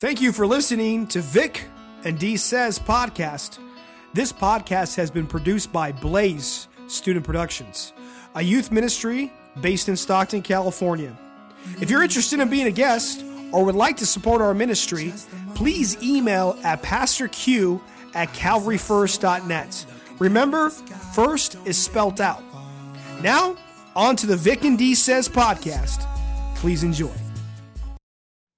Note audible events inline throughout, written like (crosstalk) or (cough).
Thank you for listening to Vic and D Says podcast. This podcast has been produced by Blaze Student Productions, a youth ministry based in Stockton, California. If you're interested in being a guest or would like to support our ministry, please email at pastorq at calvaryfirst.net. Remember, first is spelt out. Now, on to the Vic and D Says podcast. Please enjoy.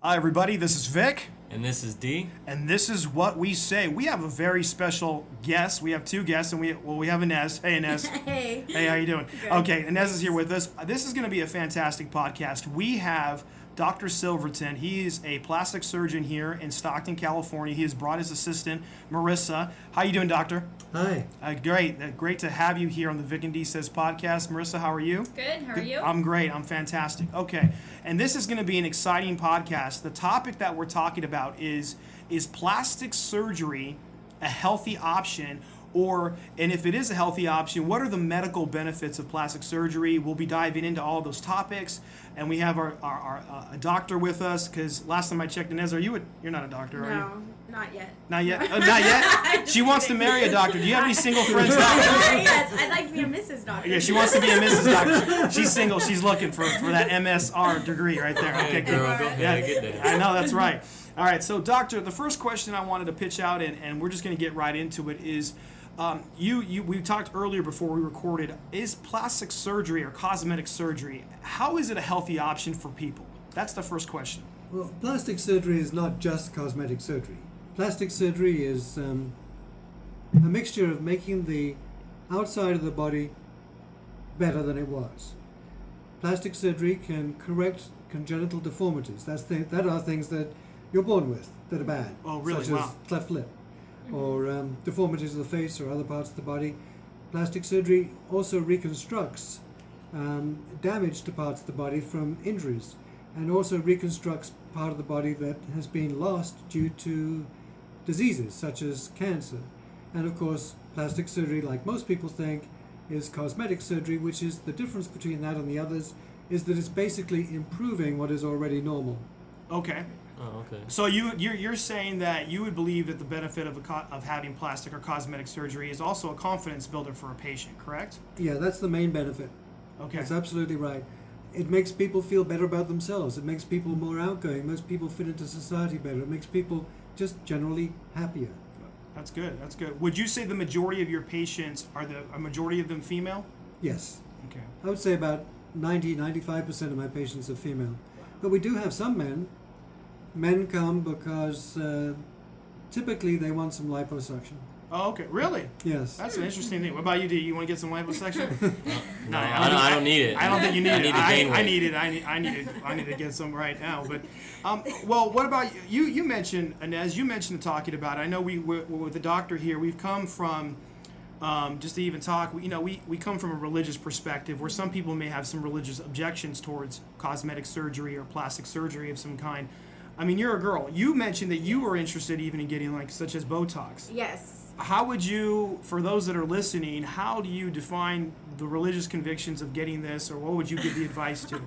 Hi, everybody. This is Vic. And this is D. And this is what we say. We have a very special guest. We have two guests, and we well, we have Inez. Hey, Inez. (laughs) Hey. Hey, how you doing? Good. Okay, Inez is here with us. This is going to be a fantastic podcast. We have Dr. Silverton. He is a plastic surgeon here in Stockton, California. He has brought his assistant, Marissa. How you doing, Doctor? Hi. Uh, great. Uh, great to have you here on the Vic and D Says podcast. Marissa, how are you? Good. How are you? I'm great. I'm fantastic. Okay. And this is going to be an exciting podcast. The topic that we're talking about is is plastic surgery a healthy option or and if it is a healthy option, what are the medical benefits of plastic surgery? We'll be diving into all those topics and we have our, our, our uh, a doctor with us cuz last time I checked Inez, are you a, you're not a doctor, are you? no, not yet. Not yet. (laughs) Oh, not yet. (laughs) She wants to marry a doctor. Do you have any single (laughs) friends doctors? yes, I'd like to be a Mrs. Doctor. Yeah, she wants to be a Mrs. Doctor. She's single. She's looking for, for that MRS degree right there. Okay, Hey, good. girl, go ahead. Yeah, Get there. I know that's right. All right, so doctor, the first question I wanted to pitch out, and, and we're just going to get right into it, is um, you you we talked earlier before we recorded. Is plastic surgery or cosmetic surgery how is it a healthy option for people? That's the first question. Well, plastic surgery is not just cosmetic surgery. Plastic surgery is um, a mixture of making the outside of the body better than it was. Plastic surgery can correct congenital deformities. That's the, that are things that you're born with that are bad, Oh, really? such Wow. as cleft lip or um, deformities of the face or other parts of the body. Plastic surgery also reconstructs um, damage to parts of the body from injuries and also reconstructs part of the body that has been lost due to diseases such as cancer. And of course, plastic surgery, like most people think, is cosmetic surgery, which is the difference between that and the others, is that it's basically improving what is already normal. Okay. Oh, okay. So you you're, you're saying that you would believe that the benefit of a co- of having plastic or cosmetic surgery is also a confidence builder for a patient, correct? Yeah, that's the main benefit. Okay. That's absolutely right. It makes people feel better about themselves. It makes people more outgoing. It makes people fit into society better. It makes people just generally happier. That's good. That's good. Would you say the majority of your patients are the a majority of them female? Yes. Okay. I would say about 90 95% of my patients are female. But we do have some men. Men come because uh, typically they want some liposuction. Oh, okay. Really? Yes. That's an interesting thing. What about you? Do you want to get some liposuction? (laughs) No, I don't, I don't need it. I don't think you need I it. need to I, gain I need it. I need. I need it. I need to get some right now. But, um, well, what about you? You, you mentioned Inez. You mentioned talking about. It. I know we we're, we're with the doctor here. We've come from. Um, just to even talk, you know, we, we come from a religious perspective where some people may have some religious objections towards cosmetic surgery or plastic surgery of some kind. I mean, you're a girl. You mentioned that you were interested even in getting like such as Botox. Yes. How would you, for those that are listening, how do you define the religious convictions of getting this, or what would you give the advice to?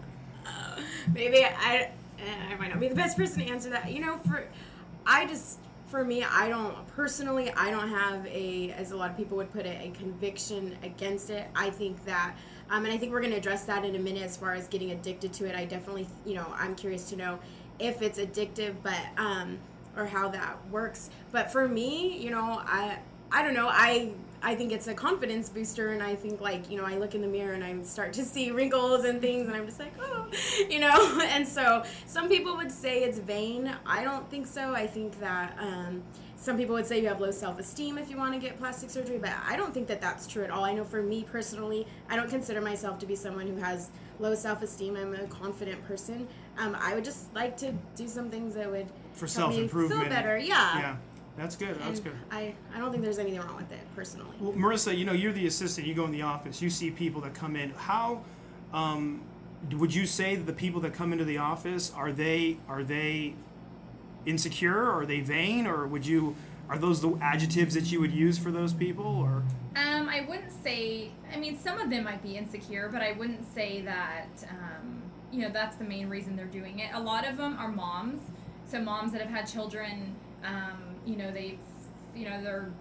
(laughs) Maybe I eh, I might not be the best person to answer that. You know, for I just for me, I don't personally, I don't have a, as a lot of people would put it, a conviction against it. I think that, um, and I think we're going to address that in a minute as far as getting addicted to it. I definitely, you know, I'm curious to know if it's addictive, but um, or how that works. But for me, you know, I, I don't know, I. I think it's a confidence booster, and I think like you know I look in the mirror and I start to see wrinkles and things, and I'm just like oh, (laughs) you know. (laughs) And so some people would say it's vain. I don't think so. I think that um, some people would say you have low self-esteem if you want to get plastic surgery, but I don't think that that's true at all. I know for me personally, I don't consider myself to be someone who has low self-esteem. I'm a confident person. Um, I would just like to do some things that would For self-improvement. feel better. Yeah. Yeah, that's good. That's And good. I, I don't think there's anything wrong with it personally. Well, Marissa, you know, you're the assistant. You go in the office. You see people that come in. How um, would you say that the people that come into the office are they are they insecure? Are they vain? Or would you are those the adjectives that you would use for those people? Or Um, I wouldn't say. I mean, some of them might be insecure, but I wouldn't say that. Um, you know, that's the main reason they're doing it. A lot of them are moms So moms that have had children, um, you know, they, you know, their,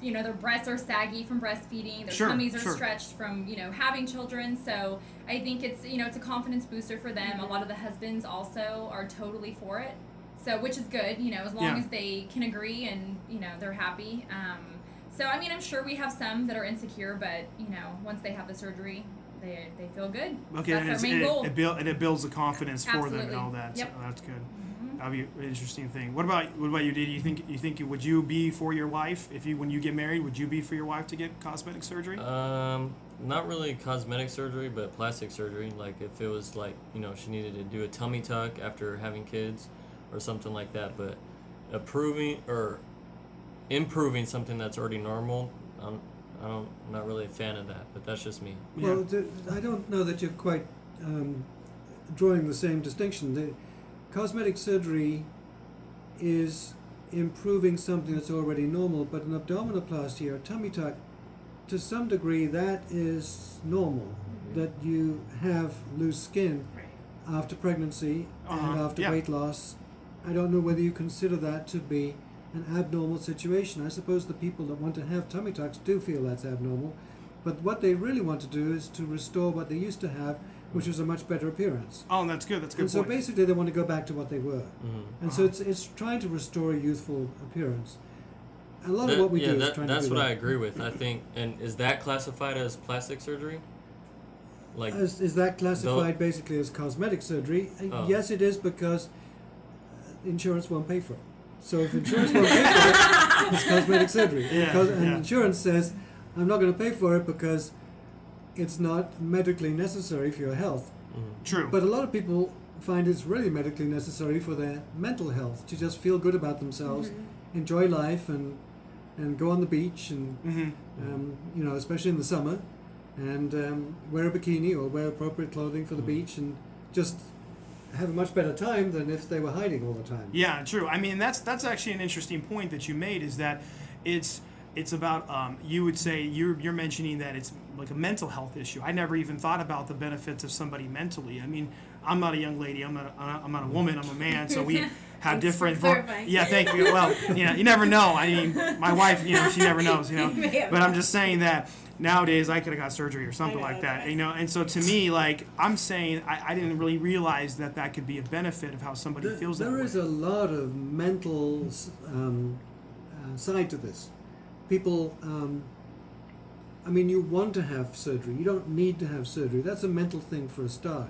you know, their breasts are saggy from breastfeeding. Their Sure, tummies are sure. stretched from, you know, having children. So I think it's, you know, it's a confidence booster for them. A lot of the husbands also are totally for it. So which is good, you know, as long Yeah. as they can agree and you know they're happy. Um, so I mean, I'm sure we have some that are insecure, but you know, once they have the surgery, they they feel good. Okay, That's and, our main and, goal. it, it build, and it builds the confidence for them and all that. Yep. Mm-hmm. So that's good. That'll be an interesting thing. What about what about you? Did you think you think would you be for your wife if you when you get married? Would you be for your wife to get cosmetic surgery? Um, not really cosmetic surgery, but plastic surgery. Like if it was like you know she needed to do a tummy tuck after having kids, or something like that. But approving or improving something that's already normal, I'm, I don't, I'm not really a fan of that. But that's just me. Well, the, I don't know that you're quite um, drawing the same distinction. The cosmetic surgery is improving something that's already normal, but an abdominoplasty or tummy tuck, to some degree, that is normal. That you have loose skin after pregnancy and Uh-huh, after yeah. weight loss. I don't know whether you consider that to be an abnormal situation. I suppose the people that want to have tummy tucks do feel that's abnormal, but what they really want to do is to restore what they used to have, which was a much better appearance. oh, that's good. That's a good And so basically, they want to go back to what they were, Mm-hmm. and so it's it's trying to restore a youthful appearance. A lot of what we yeah, do is trying that's to do what that. I agree with. I think, and is that classified as plastic surgery? Like, Is, is that classified basically as cosmetic surgery? Uh, Oh. Yes, it is because insurance won't pay for it. So if insurance won't pay for it, (laughs) it's cosmetic surgery. Yeah, Because- and yeah. insurance says, I'm not going to pay for it because it's not medically necessary for your health. mhm. True. But a lot of people find it's really medically necessary for their mental health to just feel good about themselves, enjoy life, and and go on the beach and hmm um, you know, especially in the summer, and um, wear a bikini or wear appropriate clothing for the beach, and just have a much better time than if they were hiding all the time. Yeah, true. I mean, that's that's actually an interesting point that you made. Is that it's it's about um, you would say you're you're mentioning that it's like a mental health issue. I never even thought about the benefits of somebody mentally. I mean, I'm not a young lady. I'm not. A, I'm not a woman. I'm a man. So we (laughs) have Thanks different. for vor- yeah, thank you. Well, you know, you never know. I mean, my wife, you know, she never (laughs) knows. You know, You may have but I'm just saying that nowadays I could have got surgery or something like that. You know, and so to me, like I'm saying, I, I didn't really realize that that could be a benefit of how somebody There, feels that there way. is a lot of mental um, uh, side to this. People, um, I mean, you want to have surgery. You don't need to have surgery. That's a mental thing for a start.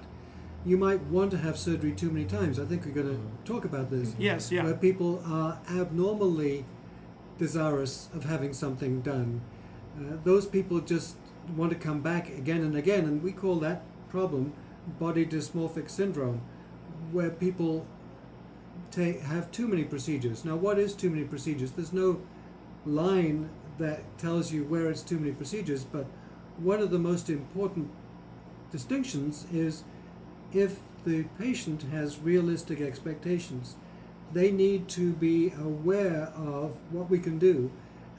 You might want to have surgery too many times. I think we're going to talk about this. Yes, yeah. Where people are abnormally desirous of having something done. Uh, those people just want to come back again and again, and we call that problem body dysmorphic syndrome, where people take, have too many procedures. Now, what is too many procedures? There's no line that tells you where it's too many procedures, but one of the most important distinctions is if the patient has realistic expectations, they need to be aware of what we can do,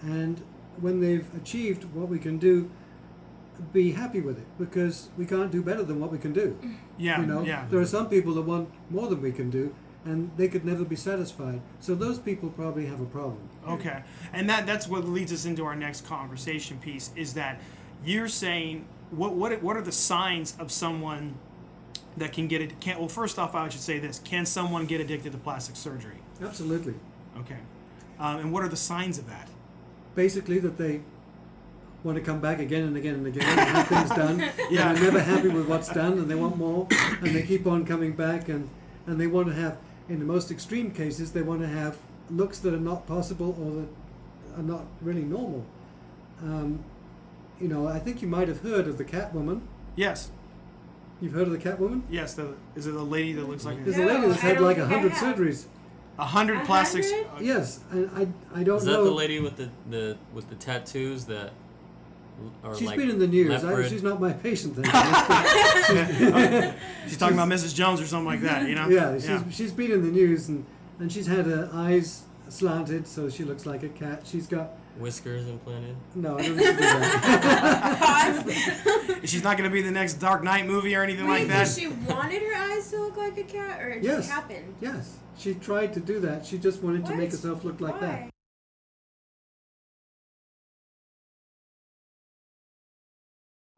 and when they've achieved what we can do, be happy with it because we can't do better than what we can do. (laughs) yeah, You know, yeah. there are some people that want more than we can do, and they could never be satisfied. So those people probably have a problem. Okay, and that that's what leads us into our next conversation piece is that you're saying what what what are the signs of someone that can get it? Can well, first off, I should say this: Can someone get addicted to plastic surgery? Absolutely. Okay, um, and what are the signs of that? Basically, that they want to come back again and again and again and have things done. (laughs) Yeah. And they're never happy with what's done, and they want more, and they keep on coming back, and and they want to have, in the most extreme cases, they want to have looks that are not possible or that are not really normal. Um, you know, I think you might have heard of the Catwoman. Yes, You've heard of the Catwoman? yes. The, is it a lady that looks like There's a, a lady that's I had don't like a think I hundred have. surgeries. a hundred A plastics? hundred? Yes, and I I don't know. Is that know. the lady with the, the with the tattoos that are She's like been in the news. I, leopard? she's not my patient. Thank (laughs) you. (laughs) She's talking about Mrs. Jones or something like that. You know? yeah, she's she's been in the news and and she's had her eyes slanted so she looks like a cat. She's got Whiskers implanted. no, I don't need to do that. She's not (laughs) going to be the next Dark Knight movie or anything like that. she wanted her eyes to look like a cat, or it Yes. just happened? yes, she tried to do that. She just wanted to make herself look like that.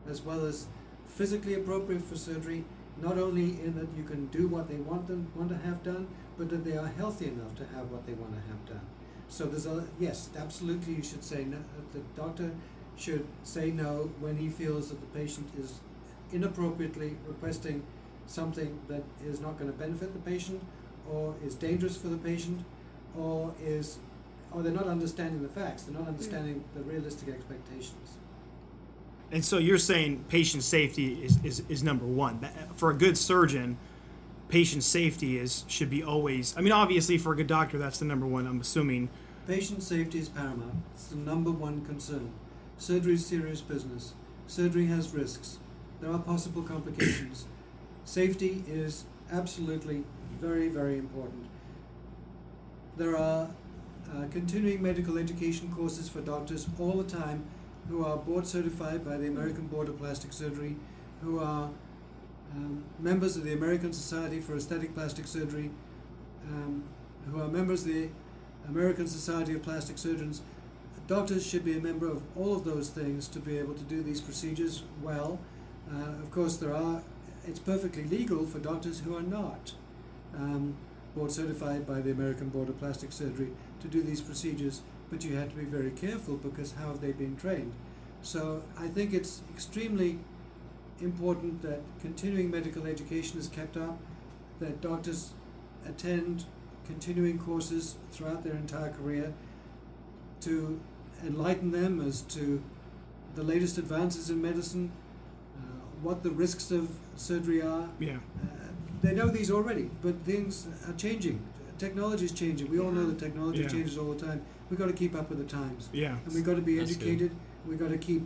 As well as physically appropriate for surgery, not only in that you can do what they want them want to have done, but that they are healthy enough to have what they want to have done. So there's a yes, absolutely. You should say no. Uh, the doctor should say no when he feels that the patient is inappropriately requesting something that is not going to benefit the patient, or is dangerous for the patient, or is or they're not understanding the facts. They're not hmm. understanding the realistic expectations. And so you're saying patient safety is, is, is number one. For a good surgeon, patient safety is should be always. I mean, obviously, for a good doctor, that's the number one. I'm assuming. Patient safety is paramount. It's the number one concern. Surgery is serious business. Surgery has risks. There are possible complications. (clears throat) Safety is absolutely very, very important. There are uh, continuing medical education courses for doctors all the time who are board certified by the American Board of Plastic Surgery, who are um, members of the American Society for Aesthetic Plastic Surgery, um, who are members of the American Society of Plastic Surgeons. Doctors should be a member of all of those things to be able to do these procedures well. Uh, of course, there are. It's perfectly legal for doctors who are not um, board certified by the American Board of Plastic Surgery to do these procedures, but you have to be very careful because how have they been trained? So I think it's extremely important that continuing medical education is kept up, that doctors attend continuing courses throughout their entire career to enlighten them as to the latest advances in medicine, uh, what the risks of surgery are. Yeah. Uh, they know these already, but things are changing. Technology is changing. We all know that technology Yeah. changes all the time. We've got to keep up with the times. Yeah. And we've got to be That's good. educated. We've got to keep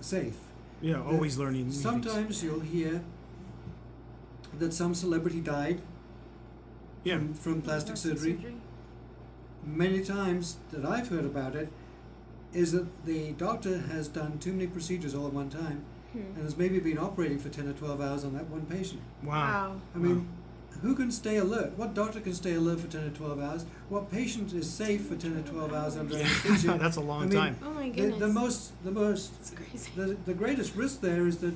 safe. Yeah. Always learning. new things. Sometimes you'll hear that some celebrity died Yeah. from, from plastic surgery. Many times that I've heard about it is that the doctor has done too many procedures all at one time hmm. and has maybe been operating for 10 or 12 hours on that one patient. Wow. Wow. I mean, who can stay alert? What doctor can stay alert for 10 or 12 hours? What patient is safe for 10 or 12 hours under anesthesia? (laughs) That's a long I mean, time. Oh my The, goodness. the most, the most It's crazy. the, the greatest risk there is that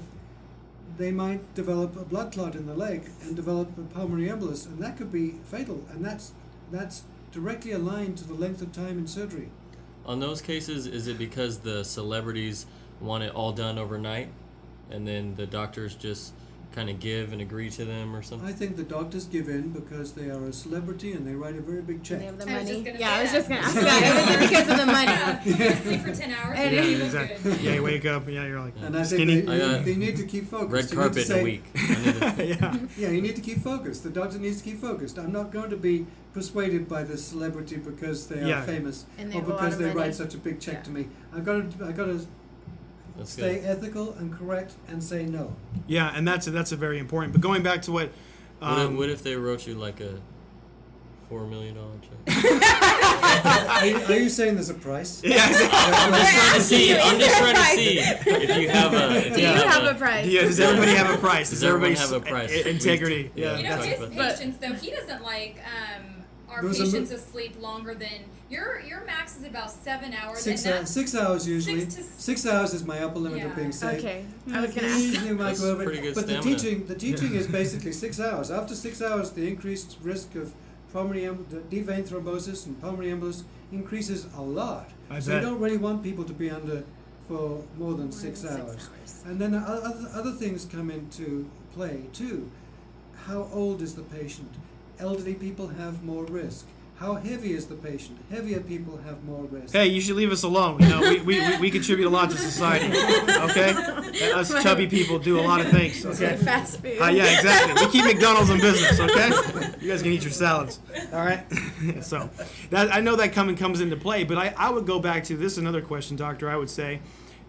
they might develop a blood clot in the leg and develop a pulmonary embolus, and that could be fatal. And that's that's directly aligned to the length of time in surgery. On those cases, is it because the celebrities want it all done overnight, and then the doctors just kind of give and agree to them or something? I think the doctors give in because they are a celebrity and they write a very big check. They have the I was money. just gonna yeah, say I was that. just gonna ask that. It was because of the money. (laughs) you sleep for 10 hours. Yeah, you look exactly. good. Yeah, you wake up. Yeah, you're like And I skinny. think they, I they, got they need to keep focused. Red You need to carpet in say- a week. (laughs) I need to- (laughs) yeah. Yeah, you need to keep focused. The doctor needs to keep focused. I'm not going to be persuaded by the celebrity because they are Yeah. famous And they or have a lot because of they money. write such a big check Yeah. to me. I've got to, I've got to That's stay good. ethical and correct and say no. Yeah, and that's that's a very important. But going back to what, What, um, if, what if they wrote you like a four million dollar check? (laughs) are, you, are you saying there's a price? (laughs) yeah, I'm just trying to see. I'm just trying to see if you have a. If Do you you have, have a, a price? yeah. Does everybody have a price? Does everyone everybody's have a price? i- integrity? Yeah. You know, his patients though, he doesn't like um, our There was a patients asleep longer than your your max is about seven hours. Six, and hou- that's six hours usually. Six to Six hours is my upper limit of Yeah. being safe. Okay. I was gonna ask. Usually That's go over it, pretty good but the teaching, the teaching is (laughs) basically six hours. After six hours, the increased risk of pulmonary em- the deep vein thrombosis and pulmonary embolus increases a lot. I so bet. you don't really want people to be under for more than six, than hours. six hours. And then other, other things come into play too. How old is the patient? Elderly people have more risk. How heavy is the patient? Heavier people have more risk. Hey, you should leave us alone. You know, we, we, we, we contribute a lot to society. Okay, And us chubby people do a lot of things. Okay. Fast food. Uh, yeah, exactly. We keep McDonald's in business, okay? You guys can eat your salads. All right? (laughs) so, that I know that coming comes into play, but I, I would go back to this another question, doctor, I would say,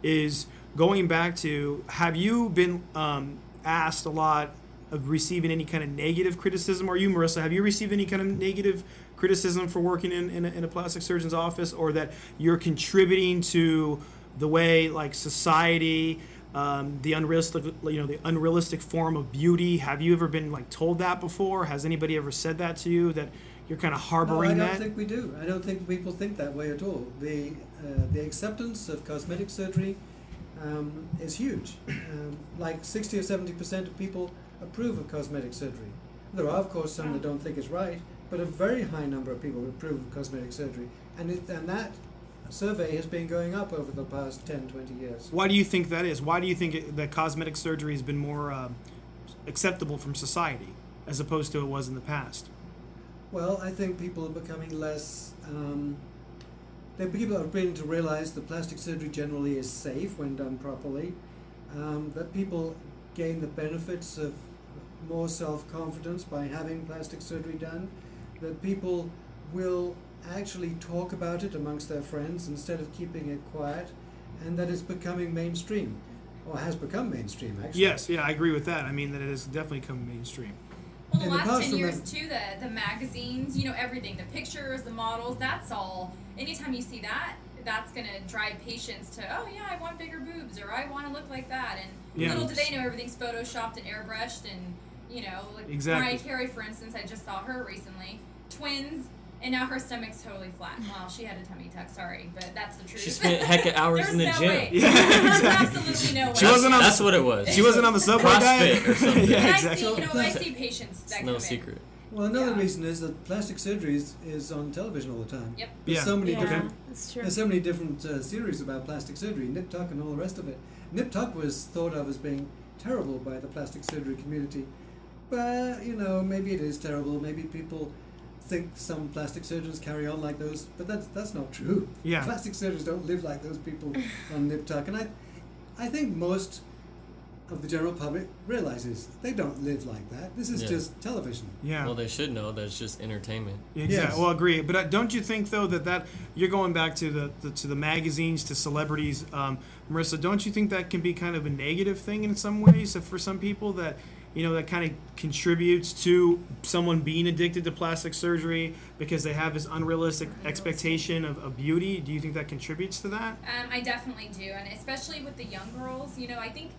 is going back to have you been um, asked a lot of receiving any kind of negative criticism or you, Marissa, have you received any kind of negative criticism for working in, in, a, in a plastic surgeon's office, or that you're contributing to the way like society, um, the unrealistic, you know, the unrealistic form of beauty? Have you ever been like told that before? Has anybody ever said that to you that you're kind of harboring No, I don't that? think we do. I don't think people think that way at all. The uh, the acceptance of cosmetic surgery um, is huge. Um, like sixty or seventy percent of people approve of cosmetic surgery. There are, of course, some that don't think it's right, but a very high number of people approve of cosmetic surgery, and it, and that survey has been going up over the past 10, 20 years. Why do you think that is? Why do you think it, that cosmetic surgery has been more um acceptable from society as opposed to it was in the past? Well, I think people are becoming less. Um, people are beginning to realize that plastic surgery generally is safe when done properly. Um, that people gain the benefits of more self confidence by having plastic surgery done. That people will actually talk about it amongst their friends instead of keeping it quiet, and that it's becoming mainstream, or has become mainstream actually. Yes, yeah, I agree with that. I mean that it has definitely come mainstream. Well, the the last 10 years, too, the, the magazines, you know, everything, the pictures, the models, that's all. Anytime you see that, that's going to drive patients to, oh, yeah, I want bigger boobs or I want to look like that. And Yeah. little do they know everything's photoshopped and airbrushed. And, you know, like Exactly. Mariah Carey, for instance, I just saw her recently. Twins. And now her stomach's totally flat. (laughs) Well, she had a tummy tuck, sorry, but that's the truth. She spent (laughs) heck of hours in the no gym. Way. Yeah, (laughs) There's exactly. absolutely no way. She wasn't on the- That's what it was. She wasn't on the subway CrossFit diet or something. yeah, And I see, you know, I see patients that It's come no in. secret. Well, another Yeah. reason is that plastic surgery is, is on television all the time. Yep. There's Yeah. so many Yeah, different that's true. There's so many different uh, series about plastic surgery, Nip Tuck and all the rest of it. Nip Tuck was thought of as being terrible by the plastic surgery community, but you know maybe it is terrible. Maybe people think some plastic surgeons carry on like those, but that's that's not true. Yeah. plastic surgeons don't live like those people (laughs) on Nip Tuck, and I, I think most of the general public realizes they don't live like that. This is Yeah. just television. Yeah. Well, they should know that's just entertainment. Exactly. Yes. Well, agree. But uh, don't you think though that that you're going back to the, the to the magazines to celebrities, um, Marissa? Don't you think that can be kind of a negative thing in some ways uh, for some people that you know that kind of contributes to someone being addicted to plastic surgery because they have this unrealistic expectation of, of beauty? Do you think that contributes to that? Um, I definitely do, and especially with the young girls. You know, I think,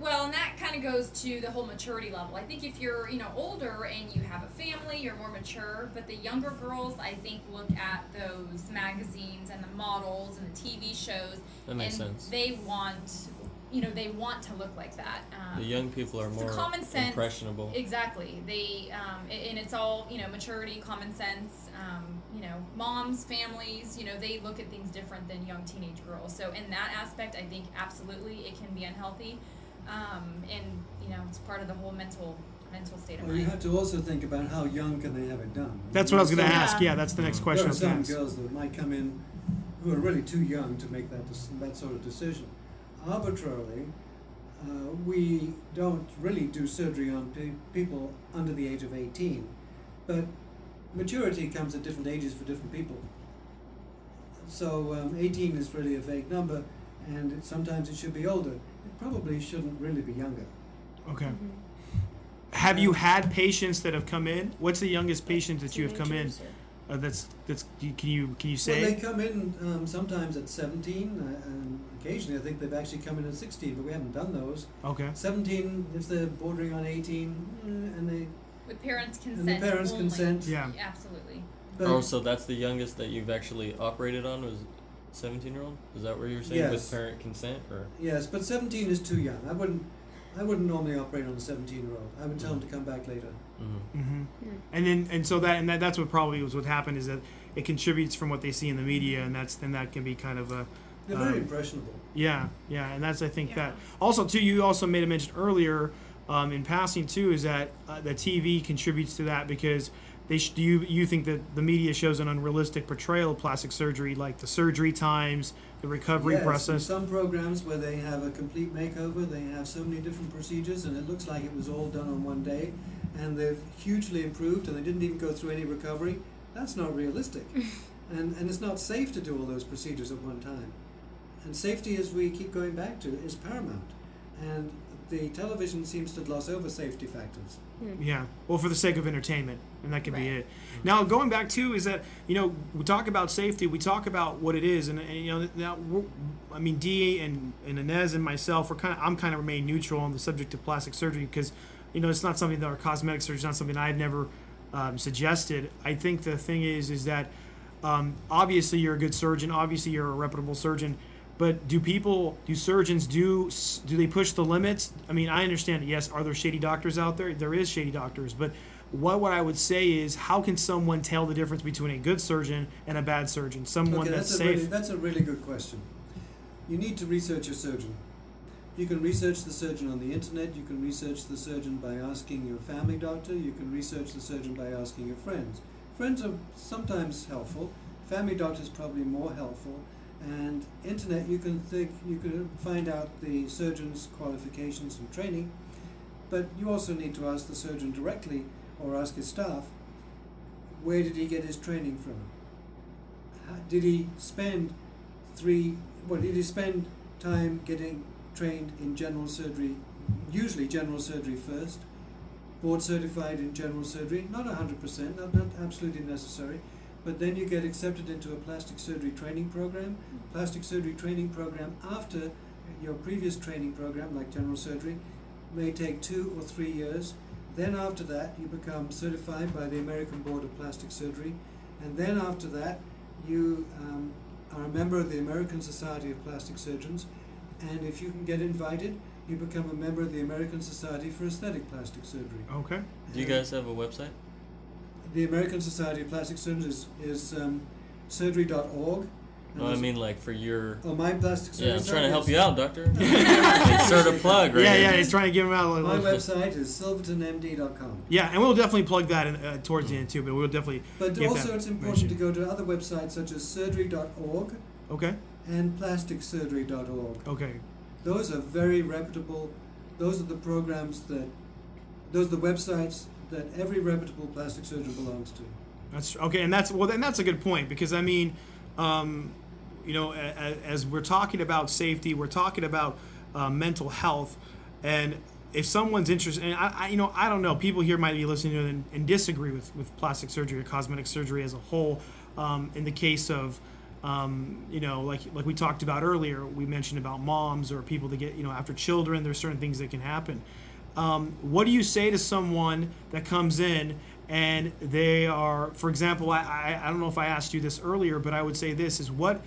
well, and that kind of goes to the whole maturity level. I think if you're, you know, older and you have a family, you're more mature. But the younger girls, I think, look at those magazines and the models and the TV shows, That makes and sense. they want, you know, they want to look like that. Um, The young people are more common sense- impressionable. Exactly. They um, and it's all you know maturity, common sense. Um, you know, moms, families. You know, they look at things different than young teenage girls. So in that aspect, I think absolutely it can be unhealthy, um, and you know, it's part of the whole mental mental state of Well, you have to also think about how young can they have it done. That's what I was going to ask. Yeah, that's the next question. There are some girls that might come in who are really too young to make that dec- that sort of decision. Arbitrarily, uh, we don't really do surgery on pe- people under the age of 18, but maturity comes at different ages for different people. So um, 18 is really a vague number, and it, sometimes it should be older. It probably shouldn't really be younger. Okay. Mm-hmm. Have you had patients that have come in? What's the youngest patient that you have come in? Teenagers Uh, that's that's. Can you can you say? Well, they come in um, sometimes at 17, uh, and occasionally I think they've actually come in at 16, but we haven't done those. Okay. 17 if they're bordering on 18, eh, and they. With parents' And consent. the parents' only. consent. Yeah. Absolutely. But oh, so that's the youngest that you've actually operated on was 17 year old? Is that what you're saying Yes. with parent consent or? yes, but 17 is too young. I wouldn't. I wouldn't normally operate on a 17 year old. I would tell them to come back later. Mm-hmm. hmm Hmm. And then and so that and that, that's what probably was what happened is that it contributes from what they see in the media and that's then that can be kind of a They're very Um, impressionable. yeah yeah and that's I think Yeah. that also too you also made a mention earlier um, in passing too is that uh, the TV contributes to that because they sh- do you you think that the media shows an unrealistic portrayal of plastic surgery like the surgery times the recovery yes, process some programs where they have a complete makeover, they have so many different procedures, and it looks like it was all done on one day, and they've hugely improved, and they didn't even go through any recovery. That's not realistic, (laughs) and and it's not safe to do all those procedures at one time. And safety, as we keep going back to, is paramount. And the television seems to gloss over safety factors. Hmm. Yeah. Well, for the sake of entertainment, and that could be Right. it. Now, going back to is that you know we talk about safety, we talk about what it is, and, and you know now I mean Dee and and Inez and myself, we're kind of I'm kind of remain neutral on the subject of plastic surgery because you know it's not something that our cosmetic is not something I've never um, suggested. I think the thing is is that um, obviously you're a good surgeon, obviously you're a reputable surgeon. But do people, do surgeons do do they push the limits? I mean, I understand. Yes, are there shady doctors out there? There is shady doctors, but what what I would say is, how can someone tell the difference between a good surgeon and a bad surgeon? Someone okay, that's, that's, a safe. really, that's a really good question. You need to research your surgeon. You can research the surgeon on the internet. You can research the surgeon by asking your family doctor. You can research the surgeon by asking your friends. Friends are sometimes helpful. Family doctors probably more helpful. And internet, you can think you can find out the surgeon's qualifications and training. But you also need to ask the surgeon directly or ask his staff. Where did he get his training from? How, did he spend three? Well, did he spend time getting trained in general surgery? Usually, general surgery first. Board certified in general surgery, not hundred percent, not not absolutely necessary, but then you get accepted into a plastic surgery training program. Plastic surgery training program after your previous training program, like general surgery, may take two or three years. Then after that, you become certified by the American Board of Plastic Surgery, and then after that, you um, are a member of the American Society of Plastic Surgeons, and if you can get invited, you become a member of the American Society for Aesthetic Plastic Surgery. okay. Do you guys have a website? The American Society of Plastic Surgeons is, is um, surgery.org. and No, I mean like for your. Oh, my plastic surgery. Yeah, I'm trying to help you out, doctor. (laughs) Insert a plug, right? Yeah, yeah. He's trying to give him out. a My website is silvertonmd.com. Yeah, and we'll definitely plug that in, uh, towards the end too. But we'll definitely. But also, it's important to go to other websites such as surgery.org Okay. And plasticsurgery.org. Okay. Those are very reputable. Those are the programs that, those are the websites that every reputable plastic surgeon belongs to. That's okay, and that's well. Then that's a good point because I mean, um, you know, a, a, as we're talking about safety, we're talking about uh, mental health, and if someone's interested, and I, I, you know, I don't know, people here might be listening to it and, and disagree with with plastic surgery or cosmetic surgery as a whole. Um, in the case of um, you know, like like we talked about earlier, we mentioned about moms or people that get you know after children. There's certain things that can happen. Um, what do you say to someone that comes in and they are, for example, I, I, I don't know if I asked you this earlier, but I would say this is what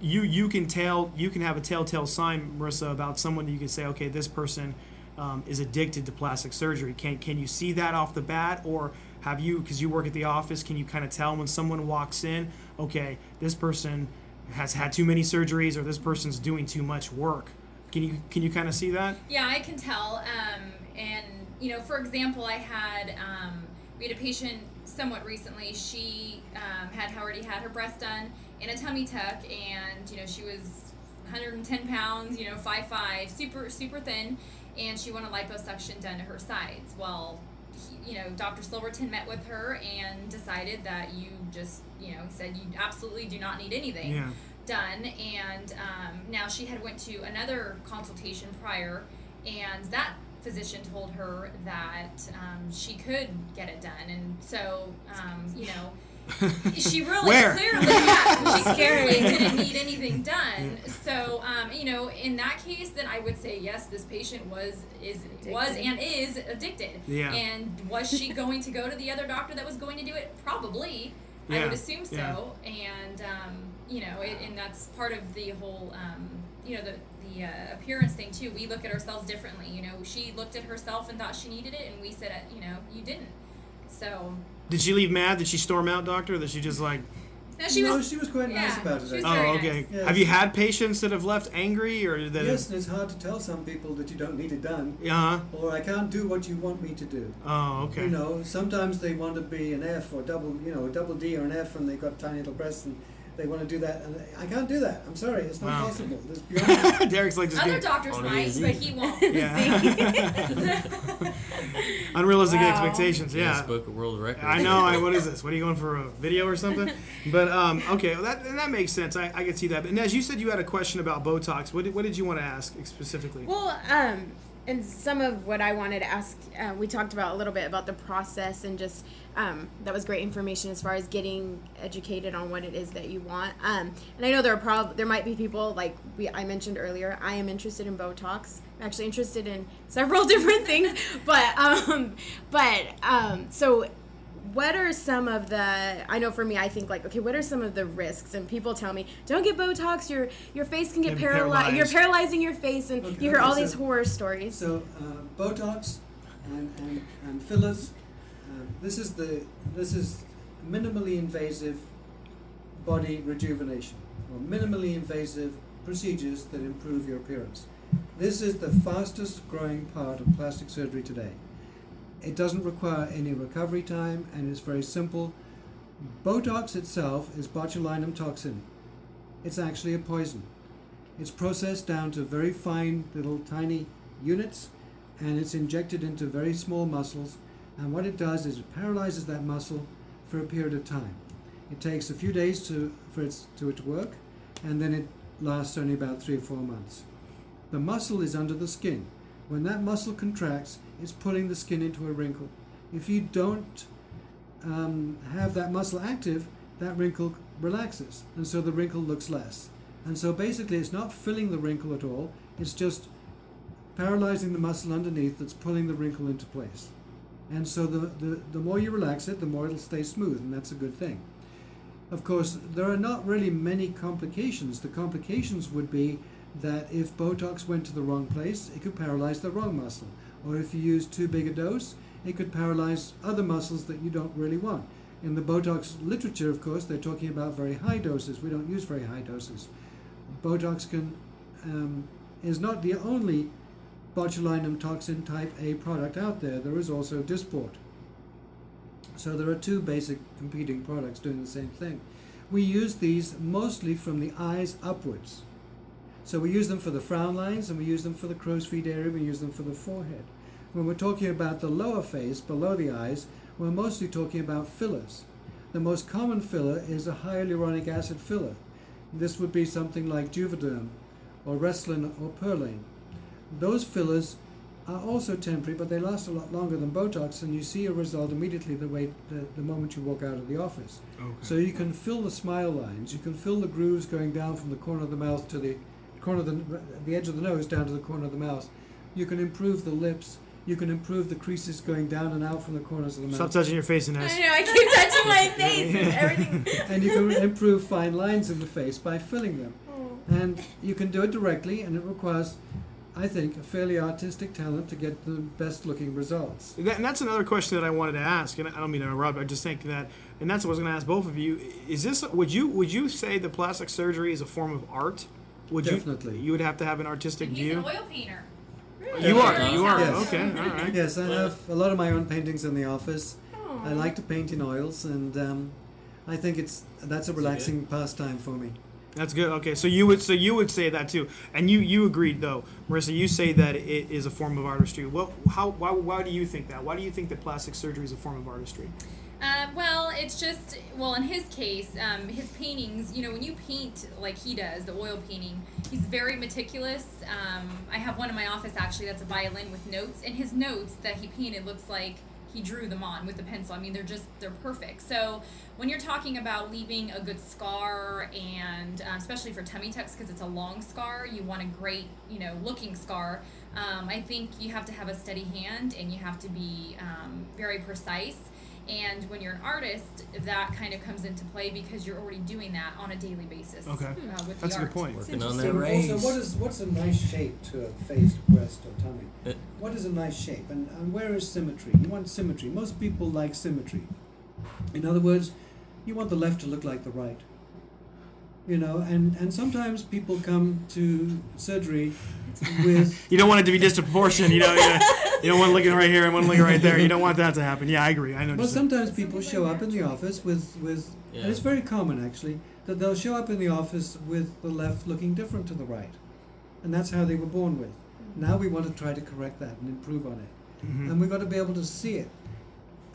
you you can tell you can have a telltale sign, Marissa, about someone that you can say, okay, this person um, is addicted to plastic surgery. Can can you see that off the bat, or have you because you work at the office, can you kind of tell when someone walks in, okay, this person has had too many surgeries, or this person's doing too much work? Can you can you kind of see that? Yeah, I can tell. Um, and you know, for example, I had um, we had a patient somewhat recently. She um, had already had her breast done in a tummy tuck, and you know, she was 110 pounds. You know, five five, super super thin, and she wanted liposuction done to her sides. Well. You know, Dr. Silverton met with her and decided that you just, you know, he said you absolutely do not need anything Yeah. done and um, now she had went to another consultation prior and that physician told her that um, she could get it done and so um, you know she really Where? clearly yeah, she (laughs) clearly didn't need anything done. So um, you know in that case then i would say yes this patient was is was and is addicted. Yeah. and was she going to go to the other doctor that was going to do it? Probably. Yeah. i would assume so. Yeah. and um, you know it, and that's part of the whole um, you know the the uh, appearance thing too. We look at ourselves differently you know. She looked at herself and thought she needed it and we said uh, you know you didn't. So Did she leave mad? Did she storm out, doctor? Or did she just like? no, she no, was she was quite nice about it. she was Oh, okay. nice. Yes. Have you had patients that have left angry or that? Yes, and it's hard to tell some people that you don't need it done, Uh huh. or I can't do what you want me to do. Oh, okay. You know, sometimes they want to be an F or double, you know, a double D or an F, and they've got tiny little breasts, and they want to do that, and I can't do that. I'm sorry, it's not Wow. possible. It's (laughs) beyond. Derek's like just other getting doctors On might easy. but he won't (laughs) yeah. (laughs) unrealistic Wow. expectations. Guinness Yeah. Book of World Records. I know. I, what is this? What are you going for a video or something? But um, okay, well, that and that makes sense. I, I can see that. And as you said, you had a question about Botox. What did, what did you want to ask specifically? Well, um, and some of what I wanted to ask, uh, we talked about a little bit about the process and just um, that was great information as far as getting educated on what it is that you want. Um, and I know there are prob- there might be people like we I mentioned earlier. I am interested in Botox. I'm actually interested in (laughs) several different things, but um, but um, so what are some of the i know for me i think like okay what are some of the risks and people tell me don't get botox your your face can get Get paralyzed you're paralyzing your face and Okay, you hear okay, all so- these horror stories So uh, Botox and, and, and fillers. Uh, this is the this is minimally invasive body rejuvenation or minimally invasive procedures that improve your appearance. This is the fastest growing part of plastic surgery today. It doesn't require any recovery time and it's very simple. Botox itself is botulinum toxin. It's actually a poison. It's processed down to very fine little tiny units and it's injected into very small muscles. And what it does is it paralyzes that muscle for a period of time. It takes a few days to, for it to it to work, and then it lasts only about three or four months. The muscle is under the skin. When that muscle contracts, it's pulling the skin into a wrinkle. If you don't um, have that muscle active, that wrinkle relaxes, and so the wrinkle looks less. And so basically, it's not filling the wrinkle at all, it's just paralyzing the muscle underneath that's pulling the wrinkle into place. And so the, the, the more you relax it, the more it'll stay smooth, and that's a good thing. Of course, there are not really many complications. The complications would be that if Botox went to the wrong place, it could paralyze the wrong muscle. Or if you use too big a dose, it could paralyze other muscles that you don't really want. In the Botox literature, of course, they're talking about very high doses. We don't use very high doses. Botox can um, is not the only botulinum toxin type A product out there. There is also Dysport. So there are two basic competing products doing the same thing. We use these mostly from the eyes upwards. So we use them for the frown lines and we use them for the crow's feet area, we use them for the forehead. When we're talking about the lower face, below the eyes, we're mostly talking about fillers. The most common filler is a hyaluronic acid filler. This would be something like Juvederm or Restylane or Perlane. Those fillers are also temporary, but they last a lot longer than Botox, and you see a result immediately the way the, the moment you walk out of the office. So you can fill the smile lines, you can fill the grooves going down from the corner of the mouth to the corner of the, the edge of the nose down to the corner of the mouth. You can improve the lips. You can improve the creases going down and out from the corners of the mouth. Stop mouth. touching your face, Inez. I know I keep touching my face and (laughs) everything and you can improve fine lines in the face by filling them. Oh. And you can do it directly, and it requires, I think, a fairly artistic talent to get the best looking results. That, and that's another question that I wanted to ask, and I don't mean to interrupt. I just think that, and that's what I was going to ask both of you. Is this would you would you say that plastic surgery is a form of art? Would Definitely. you? You would have to have an artistic He's view. an oil painter. You are. Yes. You are. Yes. Okay. All right. Yes, I have a lot of my own paintings in the office. Aw. I like to paint in oils, and um, I think it's that's a it relaxing pastime for me. That's good. Okay. So you would so you would say that too, and you you agreed though, Marissa. You say that it is a form of artistry. Well, how why why do you think that? Why do you think that plastic surgery is a form of artistry? It's just well in his case, um, his paintings. You know, when you paint like he does, the oil painting, he's very meticulous. Um, I have one in my office actually that's a violin with notes, and his notes that he painted looks like he drew them on with the pencil. I mean, they're just they're perfect. So when you're talking about leaving a good scar, and um, especially for tummy tucks because it's a long scar, you want a great you know looking scar. Um, I think you have to have a steady hand and you have to be um, very precise. And when you're an artist, that kind of comes into play because you're already doing that on a daily basis. Okay. Uh, with That's the a art. good point. Working on So that raise. also, what is what's a nice shape to a face, breast, or tummy? Uh, What is a nice shape, and, and where is symmetry? You want symmetry. Most people like symmetry. In other words, you want the left to look like the right. You know, and, and sometimes people come to surgery with (laughs) You don't want it to be disproportionate. You know. You, know, (laughs) you don't want one looking right here and one looking right there. You don't want that to happen. Yeah, I agree. I know. Well, what you're sometimes people show up in the office with, with Yeah. and it's very common actually, that they'll show up in the office with the left looking different to the right. And that's how they were born with. Now we want to try to correct that and improve on it. Mhm. And we've got to be able to see it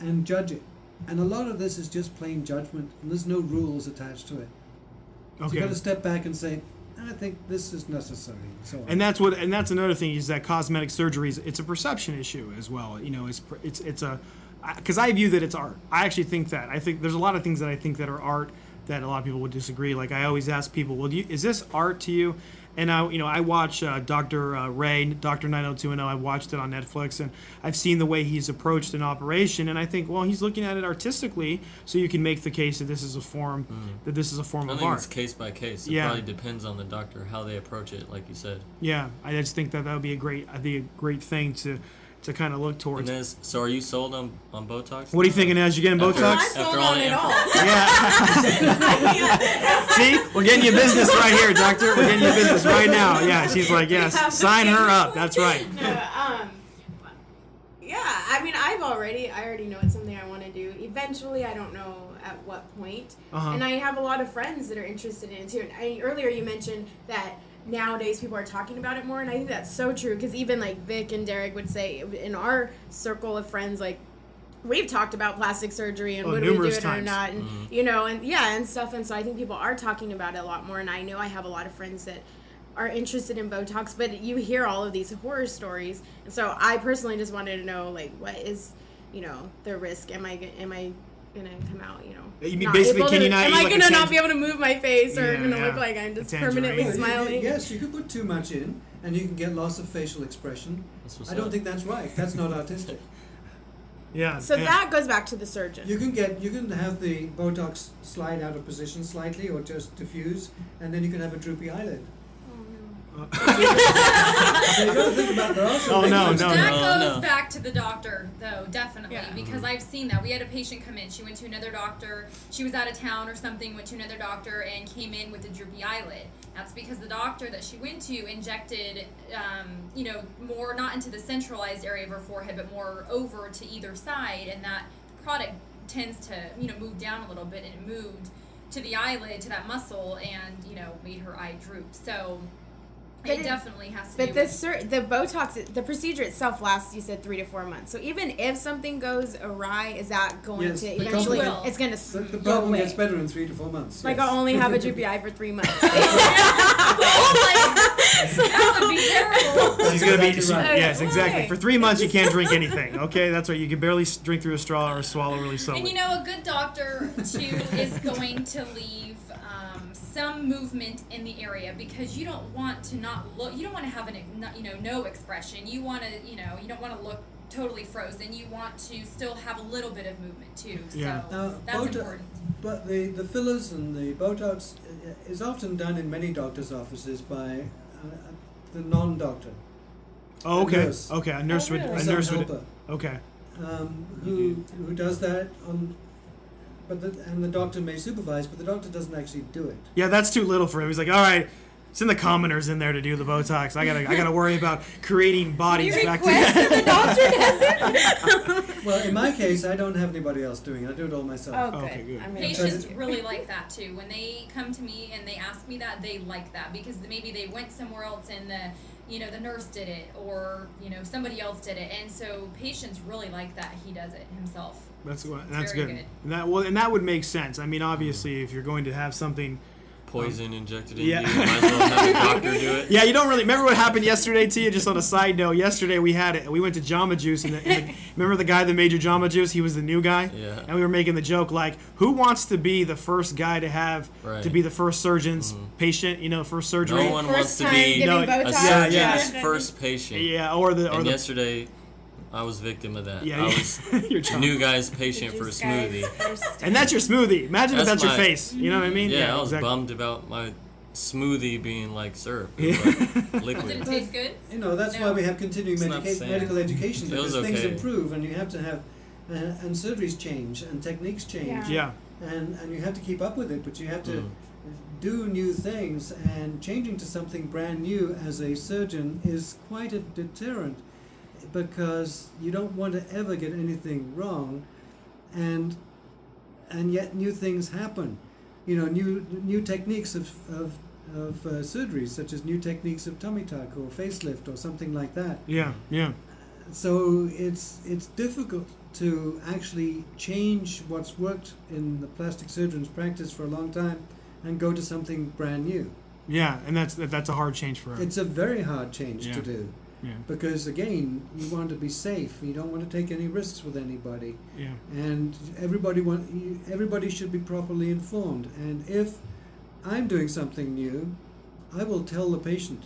and judge it. And a lot of this is just plain judgment, and there's no rules attached to it. So Okay. you've got to step back and say, I think this is necessary. So And that's what, and that's another thing is that cosmetic surgery is it's a perception issue as well. You know, it's it's it's a because I view that it's art. I actually think that I think there's a lot of things that I think that are art that a lot of people would disagree. Like I always ask people, well, you, is this art to you? And I, you know, I watch uh, Dr. Uh, Rey, Dr. 90210. I watched it on Netflix, and I've seen the way he's approached an operation, and I think, well, he's looking at it artistically, so you can make the case that this is a form, that this is a form I of think art. it's case by case. It Yeah. probably depends on the doctor how they approach it, like you said. Yeah, I just think that that would be a great, I think a great thing to, to kind of look towards. Nez, so are you sold on on Botox? What are you thinking, as you're getting After- Botox? I'm After sold all on the it info. all. Yeah. (laughs) See, we're getting you business right here, doctor. We're getting you business right now. Yeah, she's like, yes, (laughs) sign her up. That's right. No, um, yeah, I mean, I've already, I already know it's something I want to do. Eventually, I don't know at what point. Uh-huh. And I have a lot of friends that are interested in it too. And I, earlier, you mentioned that nowadays people are talking about it more, and I think that's so true because even like Vic and Derek would say in our circle of friends, like we've talked about plastic surgery and Oh, would we do numerous it or not, and mm-hmm. you know, and yeah, and stuff. And so I think people are talking about it a lot more. And I know I have a lot of friends that are interested in Botox, but you hear all of these horror stories, and so I personally just wanted to know, like, what is, you know, the risk? Am i am I gonna come out, you know? You mean not basically, can to- you not Am eat I like gonna not be able to move my face, or Yeah, gonna yeah. look like I'm just permanently Well, you- you- smiling? yes, you could put too much in, and you can get loss of facial expression. That's what's I don't up. think that's right. That's not artistic. (laughs) Yeah. So yeah. that goes back to the surgeon. You can get you can have the Botox slide out of position slightly or just diffuse, and then you can have a droopy eyelid. So you got to think about there are Oh, things no, no, that no. goes No. back to the doctor, though, definitely, Yeah. because I've seen that. We had a patient come in. She went to another doctor. She was out of town or something, went to another doctor, and came in with a droopy eyelid. That's because the doctor that she went to injected, um, you know, more not into the centralized area of her forehead, but more over to either side, and that product tends to, you know, move down a little bit, and it moved to the eyelid, to that muscle, and you know, made her eye droop. So. But it, it- definitely has to But do the with sur- the Botox, the procedure itself lasts, you said three to four months. So even if something goes awry, is that going Yes, to the eventually? problem- It's going to The, the go problem away. gets better in three to four months. Like yes. I'll only have a (laughs) droopy eye for three months. (laughs) Oh that would be terrible. She's gonna be. exactly right. Yes, exactly. For three months, you can't drink anything. Okay, that's right. You can barely drink through a straw or swallow really slowly. And you know, a good doctor too is going to leave some movement in the area because you don't want to not look. You don't want to have an you know no expression. You want to you know you don't want to look totally frozen. You want to still have a little bit of movement too. So Yeah. Now, that's Bota- important. But the, the fillers and the Botox uh, is often done in many doctors' offices by uh, the non-doctor, oh, okay. nurse. Okay, a nurse would. really? A nurse would. Okay. um, who who does that on. But the, and the doctor may supervise, but the doctor doesn't actually do it. Yeah, that's too little for him. He's like, all right. Send the commoners in there to do the Botox. I gotta, I gotta worry about creating bodies you back to request that the doctor does it? (laughs) Well, in my case, I don't have anybody else doing it. I do it all myself. Oh, good. Okay, good. I mean, Patients really like that too. When they come to me and they ask me that, they like that because maybe they went somewhere else and the you know the nurse did it or you know somebody else did it, and so patients really like that he does it himself. That's what. It's That's good. good. And that well, and that would make sense. I mean, obviously, if you're going to have something. Poison injected in Yeah. you. Might as well have a doctor do it. (laughs) Yeah, you don't really remember what happened yesterday to you. Just on a side note, yesterday we had it. We went to Jamba Juice, and, the, and the, (laughs) remember the guy that made your Jamba Juice? He was the new guy. Yeah. And we were making the joke like, who wants to be the first guy to have Right. to be the first surgeon's mm-hmm. patient? You know, first surgery. No one First wants to be giving No, a Botox. Yeah, surgeon's yeah. first patient. Yeah, or the or And the yesterday, I was victim of that. yeah, I was (laughs) your the Jamba. new guy's patient for a smoothie. And that's your smoothie. Imagine if That's that's your my- face. You know what I mean? Yeah, I was exactly. bummed about my smoothie being like syrup, Yeah. like (laughs) Did it liquid. taste good? You know, that's No. why we have continuing It's not medica- same. medical education Feels because things okay. improve and you have to have, uh, and surgeries change and techniques change. Yeah. and and you have to keep up with it but you have to Mm. do new things and changing to something brand new as a surgeon is quite a deterrent because you don't want to ever get anything wrong and and yet new things happen you know new new techniques of of of uh, surgeries such as new techniques of tummy tuck or facelift or something like that Yeah. Yeah. so it's it's difficult to actually change what's worked in the plastic surgeon's practice for a long time and go to something brand new. Yeah, and that's that's a hard change for her. It's a very hard change Yeah. to do yeah, because again, you want to be safe. You don't want to take any risks with anybody, yeah, and everybody want you- everybody should be properly informed. And if I'm doing something new, I will tell the patient,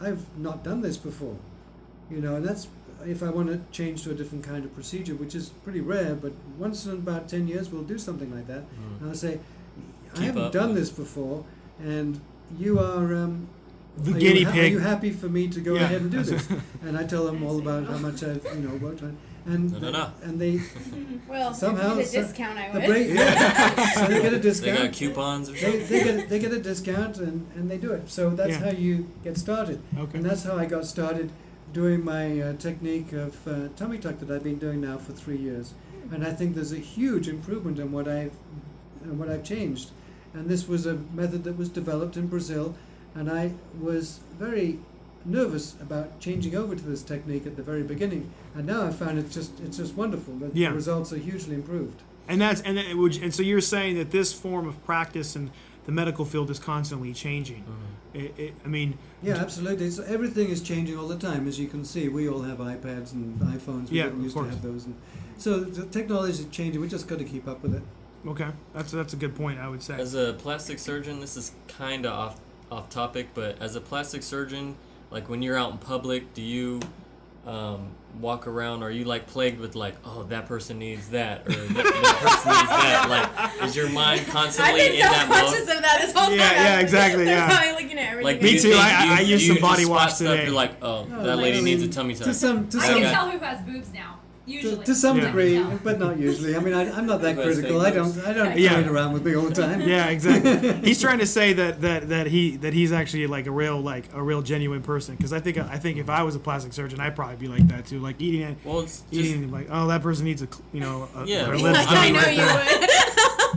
I've not done this before, you know, and that's if I want to change to a different kind of procedure, which is pretty rare, but once in about 10 years we'll do something like that. Mm. And I'll say, I Keep haven't up done this before, and you are. Um, the are guinea you ha- pig. Are you happy for me to go Yeah. ahead and do this? (laughs) and I tell them all about how much I've, you know, worked on, and No, no, no. and they (laughs) Well, Somehow if you get a so- discount, I the would. break, yeah. (laughs) so they get a discount. They got coupons or They, something. they get they get a discount and, and they do it. So that's Yeah. how you get started. Okay. And that's how I got started doing my uh, technique of uh, tummy tuck that I've been doing now for three years. And I think there's a huge improvement in what I've in what I've changed. And this was a method that was developed in Brazil, and I was very nervous about changing over to this technique at the very beginning. And now I found it's just it's just wonderful. The Yeah. results are hugely improved. And that's and it would, and so you're saying that this form of practice and the medical field is constantly changing. Mm-hmm. It, it, I mean, Yeah, absolutely. So everything is changing all the time, as you can see. We all have iPads and iPhones. We Yeah, didn't of used course. to have those, and so the technology is changing. We just got to keep up with it. okay, that's that's a good point. I would say. As a plastic surgeon, this is kind of off off topic, but as a plastic surgeon, like when you're out in public, do you um, walk around? Are you like plagued with like, oh, that person needs that, or that, that person needs that? Like, is your mind (laughs) constantly I've been in that self-conscious mode? of that this whole Yeah, time. yeah, exactly, (laughs) They're yeah. probably looking at everything. Like, Me do you too, think I- you- I used some body spot wash stuff, today. You're like, oh, Oh, that lady I needs a mean, tummy to tuck. some to I some can Okay. tell who has boobs now. Usually. to, to some Yeah. degree, I but not usually. I mean, I, I'm not that Who critical. I don't? I don't Yeah. it around with me all the time. yeah, exactly. (laughs) He's trying to say that, that, that he that he's actually like a real like a real genuine person. Because I think I think if I was a plastic surgeon, I'd probably be like that too. Like eating it, Well, it's just eating like oh that person needs a you know a, Yeah, her well, lips I done I mean, know right you there. would. (laughs)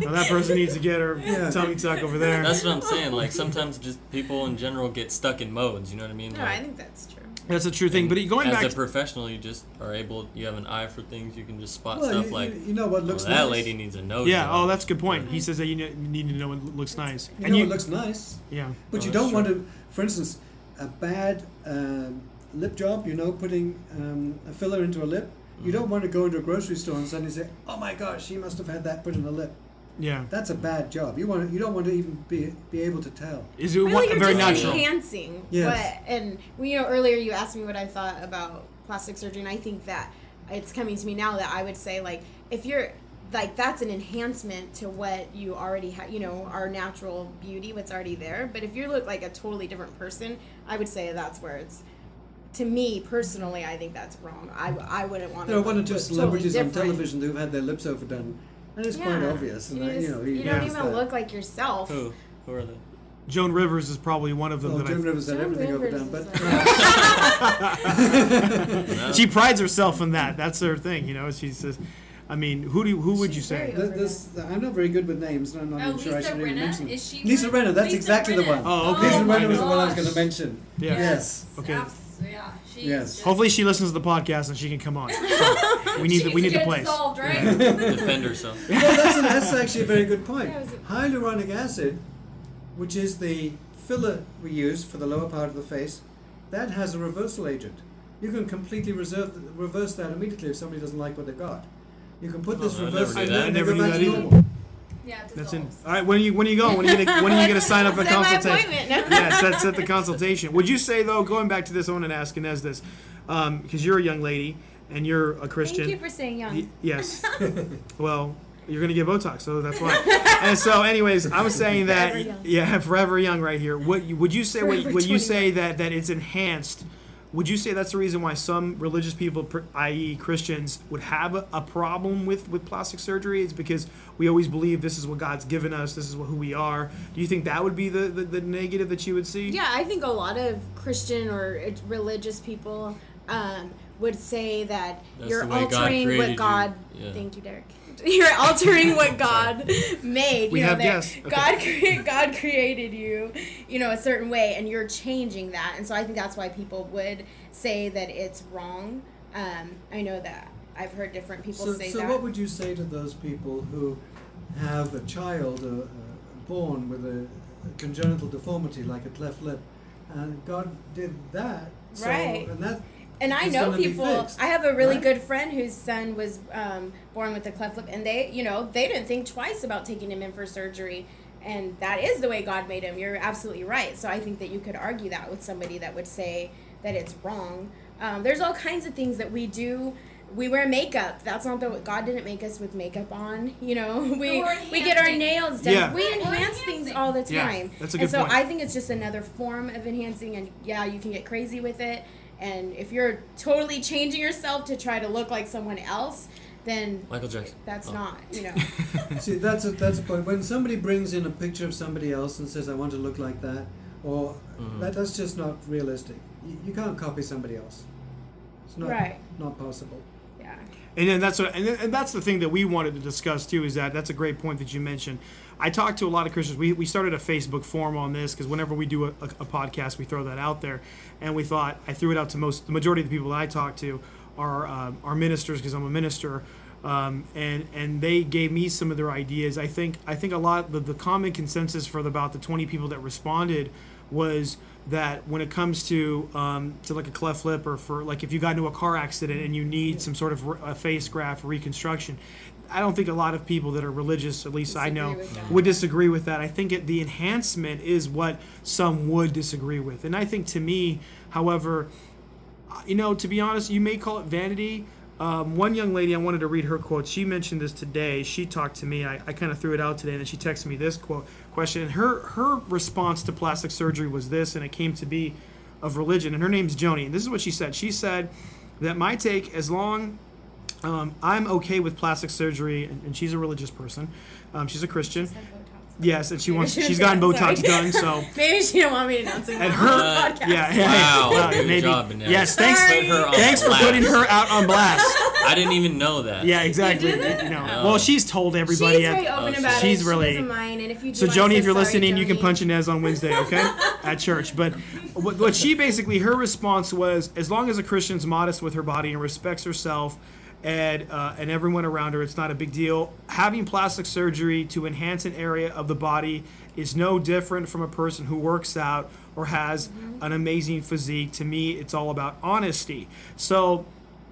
Oh, that person needs to get her Yeah. tummy tuck over there. that's what I'm saying. Like sometimes just people in general get stuck in modes. You know what I mean? No, Like, I think that's true. That's a true thing. But going as back, as a professional, you just are able. You have an eye for things. You can just spot Well, stuff you, like you, you know what oh, looks that nice. lady needs a nose. yeah. job. Oh, that's a good point. He says that you need to know what looks nice, You and know you what looks nice. yeah. But Oh, you don't want to, for instance, a bad um, lip job, you know, putting um, a filler into a lip. You don't want to go into a grocery store and suddenly say, "Oh my gosh, she must have had that put in her lip." Yeah. That's a bad job. You want to, you don't want to even be be able to tell. Is it I feel what, like you're very just natural? enhancing Yes. what and well, you know earlier you asked me what I thought about plastic surgery and I think that it's coming to me now that I would say like if you're like that's an enhancement to what you already have you know our natural beauty what's already there but if you look like a totally different person I would say that's where it's to me personally I think that's wrong I, I wouldn't want There to are one or two celebrities totally on television who've had their lips overdone, and it's quite Yeah. obvious. And you, I, just- you know, you he don't knows even that. look like yourself Who? Who are they? Joan Rivers is probably one of them. Well, that I Joan Rivers had Joan everything Rivers overdone, is but like- (laughs) she prides herself on that. That's her thing, you know. She says, I mean, who do you, who would you She's say? very- This, this, I'm not very good with names, and I'm not Oh, even sure I Lisa should even Rinna? mention. Is she Lisa one? Rinna, that's Lisa exactly the Rinna. one. Oh, okay. Lisa oh my Rinna was the one I was going to mention. Yeah. Yes. Okay. Abs- yeah. She's Yes. just- Hopefully, she listens to the podcast and she can come on. So, we need the, we need to the place. dissolved, right? (laughs) Defend herself. (laughs) well, that's, that's actually a very good point. Yeah, it was a- Hyaluronic acid, which is the filler we use for the lower part of the face, that has a reversal agent. You can completely reserve, reverse that immediately if somebody doesn't like what they've got. You can put Oh, this I never reverse knew and that. then I they never go knew back that to either. normal. Yeah, That's in. All right, when are you when are you going? When are you gonna when are you gonna sign up for (laughs) Set my consultation? appointment. yeah, set, set the consultation. Would you say though, going back to this, I want to ask Inez this, because um, you're a young lady and you're a Christian. Thank you for saying young. Y- yes. (laughs) well, you're gonna get Botox, so that's why. and so, anyways, I was saying that Forever young. yeah, forever young, right here. What you- would you say? What, Forever would you say that that it's enhanced? Would you say that's the reason why some religious people, i.e., Christians, would have a, a problem with with plastic surgery? It's because we always believe this is what God's given us, this is what, who we are. Do you think that would be the, the, the negative that you would see? Yeah, I think a lot of Christian or uh, religious people um, would say that That's you're the way God altering created what you. God. Yeah. Thank you, Derek. You're (laughs) altering what God made. We you know, have that guests. Okay. God, cre- God created you, you know, a certain way, and you're changing that. And so I think that's why people would say that it's wrong. Um, I know that I've heard different people So, say so that. So what would you say to those people who have a child uh, uh, born with a congenital deformity like a cleft lip, and God did that. So, Right. And that And I It's know people. fixed, I have a really right? good friend whose son was um, born with a cleft lip, and they, you know, they didn't think twice about taking him in for surgery. And that is the way God made him. You're absolutely right. So I think that you could argue that with somebody that would say that it's wrong. Um, there's all kinds of things that we do. We wear makeup. That's not the God didn't make us with makeup on. (laughs) You know, we we get our nails done. Yeah. We enhance things all the time. Yeah, time. that's a good and so point. I think it's just another form of enhancing. And yeah, you can get crazy with it. And if you're totally changing yourself to try to look like someone else, then Michael Jackson. that's Oh. not, you know. (laughs) (laughs) See, that's a, that's a point. When somebody brings in a picture of somebody else and says, "I want to look like that," or Mhm. that, that's just not realistic. You, you can't copy somebody else. It's not Right. not possible. yeah. And then that's what, and, then- and that's the thing that we wanted to discuss too. Is that that's a great point that you mentioned. I talked to a lot of Christians. We, we started a Facebook forum on this because whenever we do a, a, a podcast, we throw that out there, and we thought I threw it out to most the majority of the people that I talk to are um, are ministers because I'm a minister, um, and and they gave me some of their ideas. I think I think a lot the, the common consensus for the, about the 20 people that responded was that when it comes to um, to like a cleft lip or for like if you got into a car accident and you need some sort of re- a face graft reconstruction, I don't think a lot of people that are religious, at least I know, would disagree with that. I think it, the enhancement is what some would disagree with, and I think to me, however, you know, to be honest, you may call it vanity. Um, one young lady, I wanted to read her quote. She mentioned this today. She talked to me. I, I kind of threw it out today, and then she texted me this quote question. And her her response to plastic surgery was this, and it came to be of religion. And her name's Joni. And this is what she said. She said that my take, as long um, I'm okay with plastic surgery, and, and she's a religious person. Um, she's a Christian. Yes, and she wants. Maybe (laughs) She's gotten said- Botox done. So (laughs) Maybe she don't want me to announce it and on her, the podcast. yeah, yeah, Wow, yeah, good maybe. job, Annette. Yes, thanks. Put her on Thanks for blast. putting her out on blast. (laughs) I didn't even know that. Yeah, exactly. You did You know, No. well, she's told everybody. She's at- very open Oh, about she's it. really- she doesn't mind, and if you do so, Joni, if you're sorry, listening, you can punch Inez on Wednesday, okay, at church. But what, what she basically, her response was, as long as a Christian's modest with her body and respects herself and uh, and everyone around her, it's not a big deal. Having plastic surgery to enhance an area of the body is no different from a person who works out or has an amazing physique. To me, it's all about honesty. So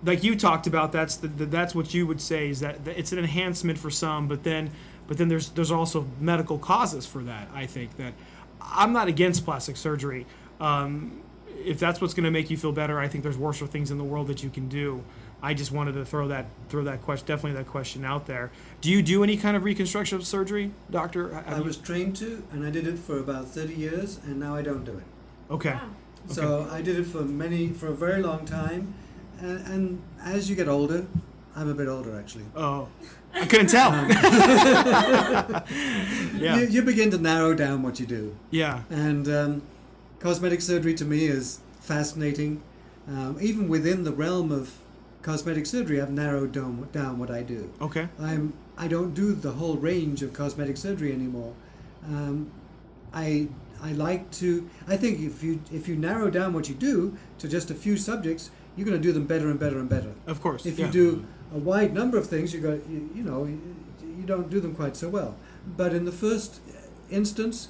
like you talked about that's the, the that's what you would say is that, that it's an enhancement for some but then but then there's there's also medical causes for that i think that i'm not against plastic surgery um, if that's what's going to make you feel better i think there's worse things in the world that you can do i just wanted to throw that throw that question definitely that question out there. Do you do any kind of reconstruction surgery doctor? Have I you- was trained to, and I did it for about 30 years, and now I don't do it. okay. Wow. So I did it for many, for a very long time, and, and as you get older, I'm a bit older actually. oh. I couldn't tell. (laughs) Yeah. You, you begin to narrow down what you do, yeah. And um, cosmetic surgery to me is fascinating. Um, even within the realm of cosmetic surgery, I've narrowed down, down what I do. okay I'm I don't do the whole range of cosmetic surgery anymore. Um, I I like to. I think if you if you narrow down what you do to just a few subjects, you're going to do them better and better and better. of course If yeah. you do a wide number of things, you got you, you know you, you don't do them quite so well. But in the first instance,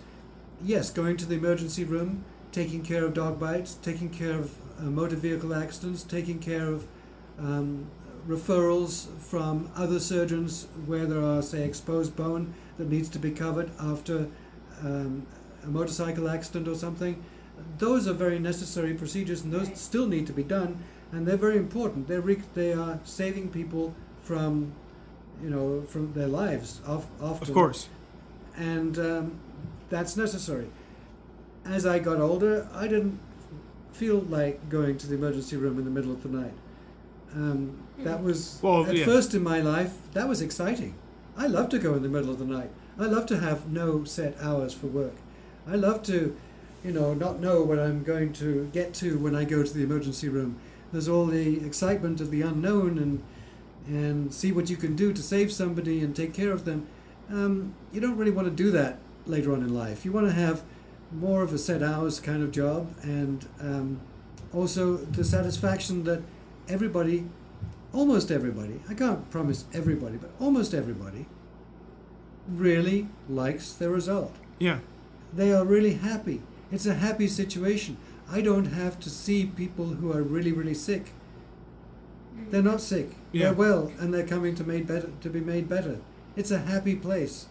yes, going to the emergency room, taking care of dog bites, taking care of uh, motor vehicle accidents, taking care of um, referrals from other surgeons where there are, say, exposed bone that needs to be covered after um, a motorcycle accident or something. Those are very necessary procedures, and those still need to be done, and they're very important. They're re- they are saving people from, you know, from their lives. Of, often of course and um, that's necessary. As I got older, I didn't feel like going to the emergency room in the middle of the night. Um, that was Well, at yeah. first in my life. That was exciting. I love to go in the middle of the night. I love to have no set hours for work. I love to, you know, not know what I'm going to get to when I go to the emergency room. There's all the excitement of the unknown and and see what you can do to save somebody and take care of them. Um, you don't really want to do that later on in life. You want to have more of a set hours kind of job and um, also the satisfaction that everybody, almost everybody, I can't promise everybody, but almost everybody really likes the result. yeah they are really happy. It's a happy situation. I don't have to see people who are really, really sick. They're not sick. Yeah. They're well, and they're coming to made better to be made better. It's a happy place.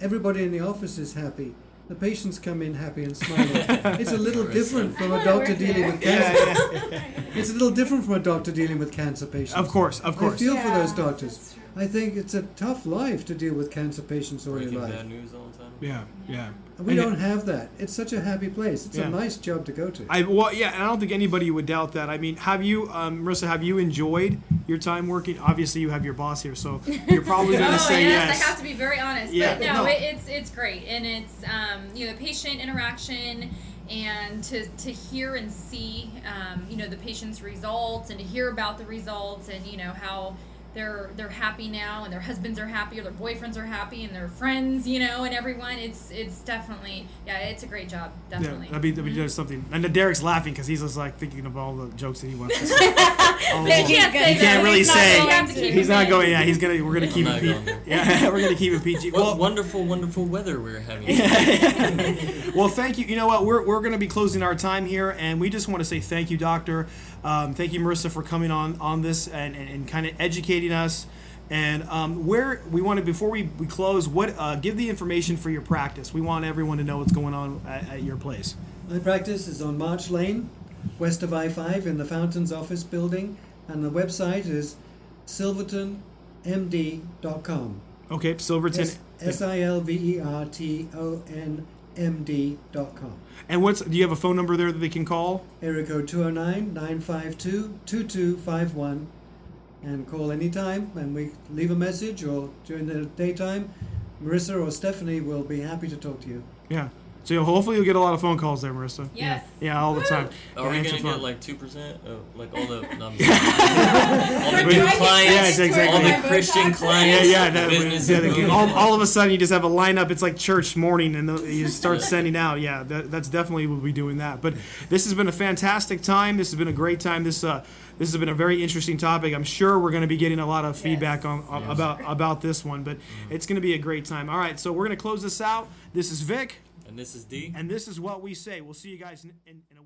Everybody in the office is happy. The patients come in happy and smiling. (laughs) it's a little different from a doctor dealing with cancer. It's a little different from a doctor dealing with cancer patients. Of course, of course. I course. feel for those Yeah, doctors. That's true. I think it's a tough life to deal with cancer patients all your Breaking life. bad news all the time. Yeah, yeah. We And don't have that. It's such a happy place. It's Yeah. a nice job to go to. I well, yeah, and I don't think anybody would doubt that. I mean, have you, um, Marissa? Have you enjoyed your time working? Obviously, you have your boss here, so you're probably (laughs) going to oh say yes, yes. I have to be very honest. Yeah. But no, No. It, it's it's great, and it's um, you know the patient interaction, and to to hear and see um, you know the patient's results, and to hear about the results, and you know how they're they're happy now, and their husbands are happy, or their boyfriends are happy, and their friends, you know, and everyone. It's it's definitely yeah, it's a great job, Yeah, definitely. that'd be, that'd be mm-hmm. just something. And then Derek's laughing because he's just like thinking of all the jokes that he wants to (laughs) say. Oh, But can't say You can't that. really He's say. going to have to keep He's not going. Yeah, he's gonna. We're gonna keep it. going P- there. yeah, (laughs) we're gonna keep it PG. What Well, wonderful, wonderful weather we're having. (laughs) well, thank you. You know what? We're, we're going to be closing our time here, and we just want to say thank you, Doctor. Um, thank you, Marissa, for coming on on this and, and, and kind of educating us. And um, where we want to before we, we close, what uh, give the information for your practice. We want everyone to know what's going on at, at your place. My practice is on March Lane, west of I 5 in the Fountains office building, and the website is silvertonmd.com. Okay, Silverton. S I L V E R T O N M D.com. And what's do you have a phone number there that they can call? Area code 209 952 2251. And call anytime, and we leave a message, or during the daytime, Marissa or Stephanie will be happy to talk to you. Yeah. So hopefully you'll get a lot of phone calls there, Marissa. Yes. Yeah, yeah all the time. Are Yeah, we gonna get like two percent? Oh, like all the (laughs) no, all the Yeah, new it's clients, exactly. all the Christian Yeah, clients, yeah. the That, business yeah, the- booming. all, all of a sudden, you just have a lineup. It's like church morning, and the, you start sending out. Yeah, that, that's definitely we'll be doing that. But this has been a fantastic time. This has been a great time. This uh, this has been a very interesting topic. I'm sure we're going to be getting a lot of feedback on, on- about about this one. But it's going to be a great time. All right, so we're going to close this out. This is Vic, and this is D. and this is what we say. We'll see you guys in, in, in a